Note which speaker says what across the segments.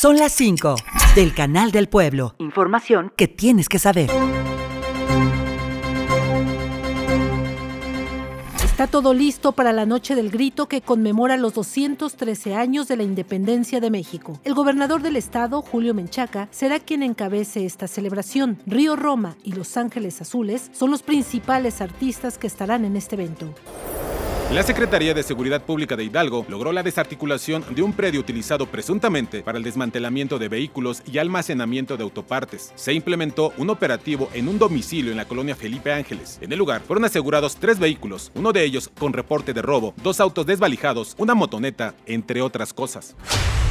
Speaker 1: Son las 5 del Canal del Pueblo. Información que tienes que saber.
Speaker 2: Está todo listo para la Noche del Grito que conmemora los 213 años de la independencia de México. El gobernador del estado, Julio Menchaca, será quien encabece esta celebración. Río Roma y Los Ángeles Azules son los principales artistas que estarán en este evento.
Speaker 3: La Secretaría de Seguridad Pública de Hidalgo logró la desarticulación de un predio utilizado presuntamente para el desmantelamiento de vehículos y almacenamiento de autopartes. Se implementó un operativo en un domicilio en la colonia Felipe Ángeles. En el lugar fueron asegurados tres vehículos, uno de ellos con reporte de robo, dos autos desvalijados, una motoneta, entre otras cosas.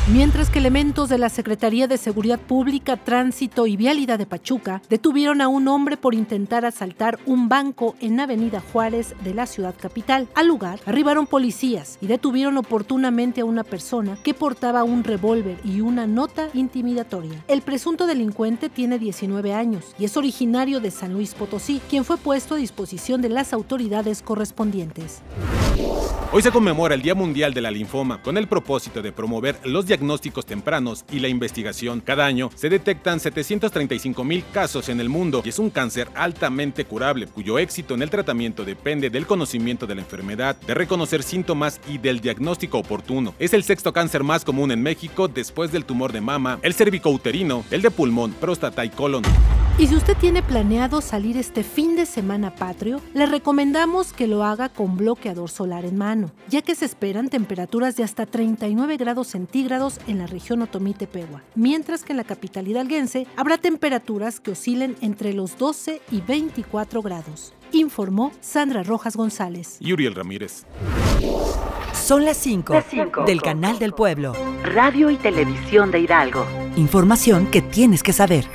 Speaker 2: Mientras que elementos de la Secretaría de Seguridad Pública, Tránsito y Vialidad de Pachuca detuvieron a un hombre por intentar asaltar un banco en Avenida Juárez de la ciudad capital. Al lugar arribaron policías y detuvieron oportunamente a una persona que portaba un revólver y una nota intimidatoria. El presunto delincuente tiene 19 años y es originario de San Luis Potosí, quien fue puesto a disposición de las autoridades correspondientes.
Speaker 3: Hoy se conmemora el Día Mundial de la Linfoma con el propósito de promover los diagnósticos tempranos y la investigación. Cada año se detectan 735 mil casos en el mundo y es un cáncer altamente curable, cuyo éxito en el tratamiento depende del conocimiento de la enfermedad, de reconocer síntomas y del diagnóstico oportuno. Es el sexto cáncer más común en México después del tumor de mama, el cervicouterino, el de pulmón, próstata y colon.
Speaker 2: Y si usted tiene planeado salir este fin de semana patrio, le recomendamos que lo haga con bloqueador solar en mano, ya que se esperan temperaturas de hasta 39 grados centígrados en la región Otomí-Tepehua, mientras que en la capital hidalguense habrá temperaturas que oscilen entre los 12 y 24 grados. Informó Sandra Rojas González.
Speaker 3: Y Uriel Ramírez.
Speaker 1: Son las 5 del Canal del Pueblo.
Speaker 4: Radio y Televisión de Hidalgo.
Speaker 1: Información que tienes que saber.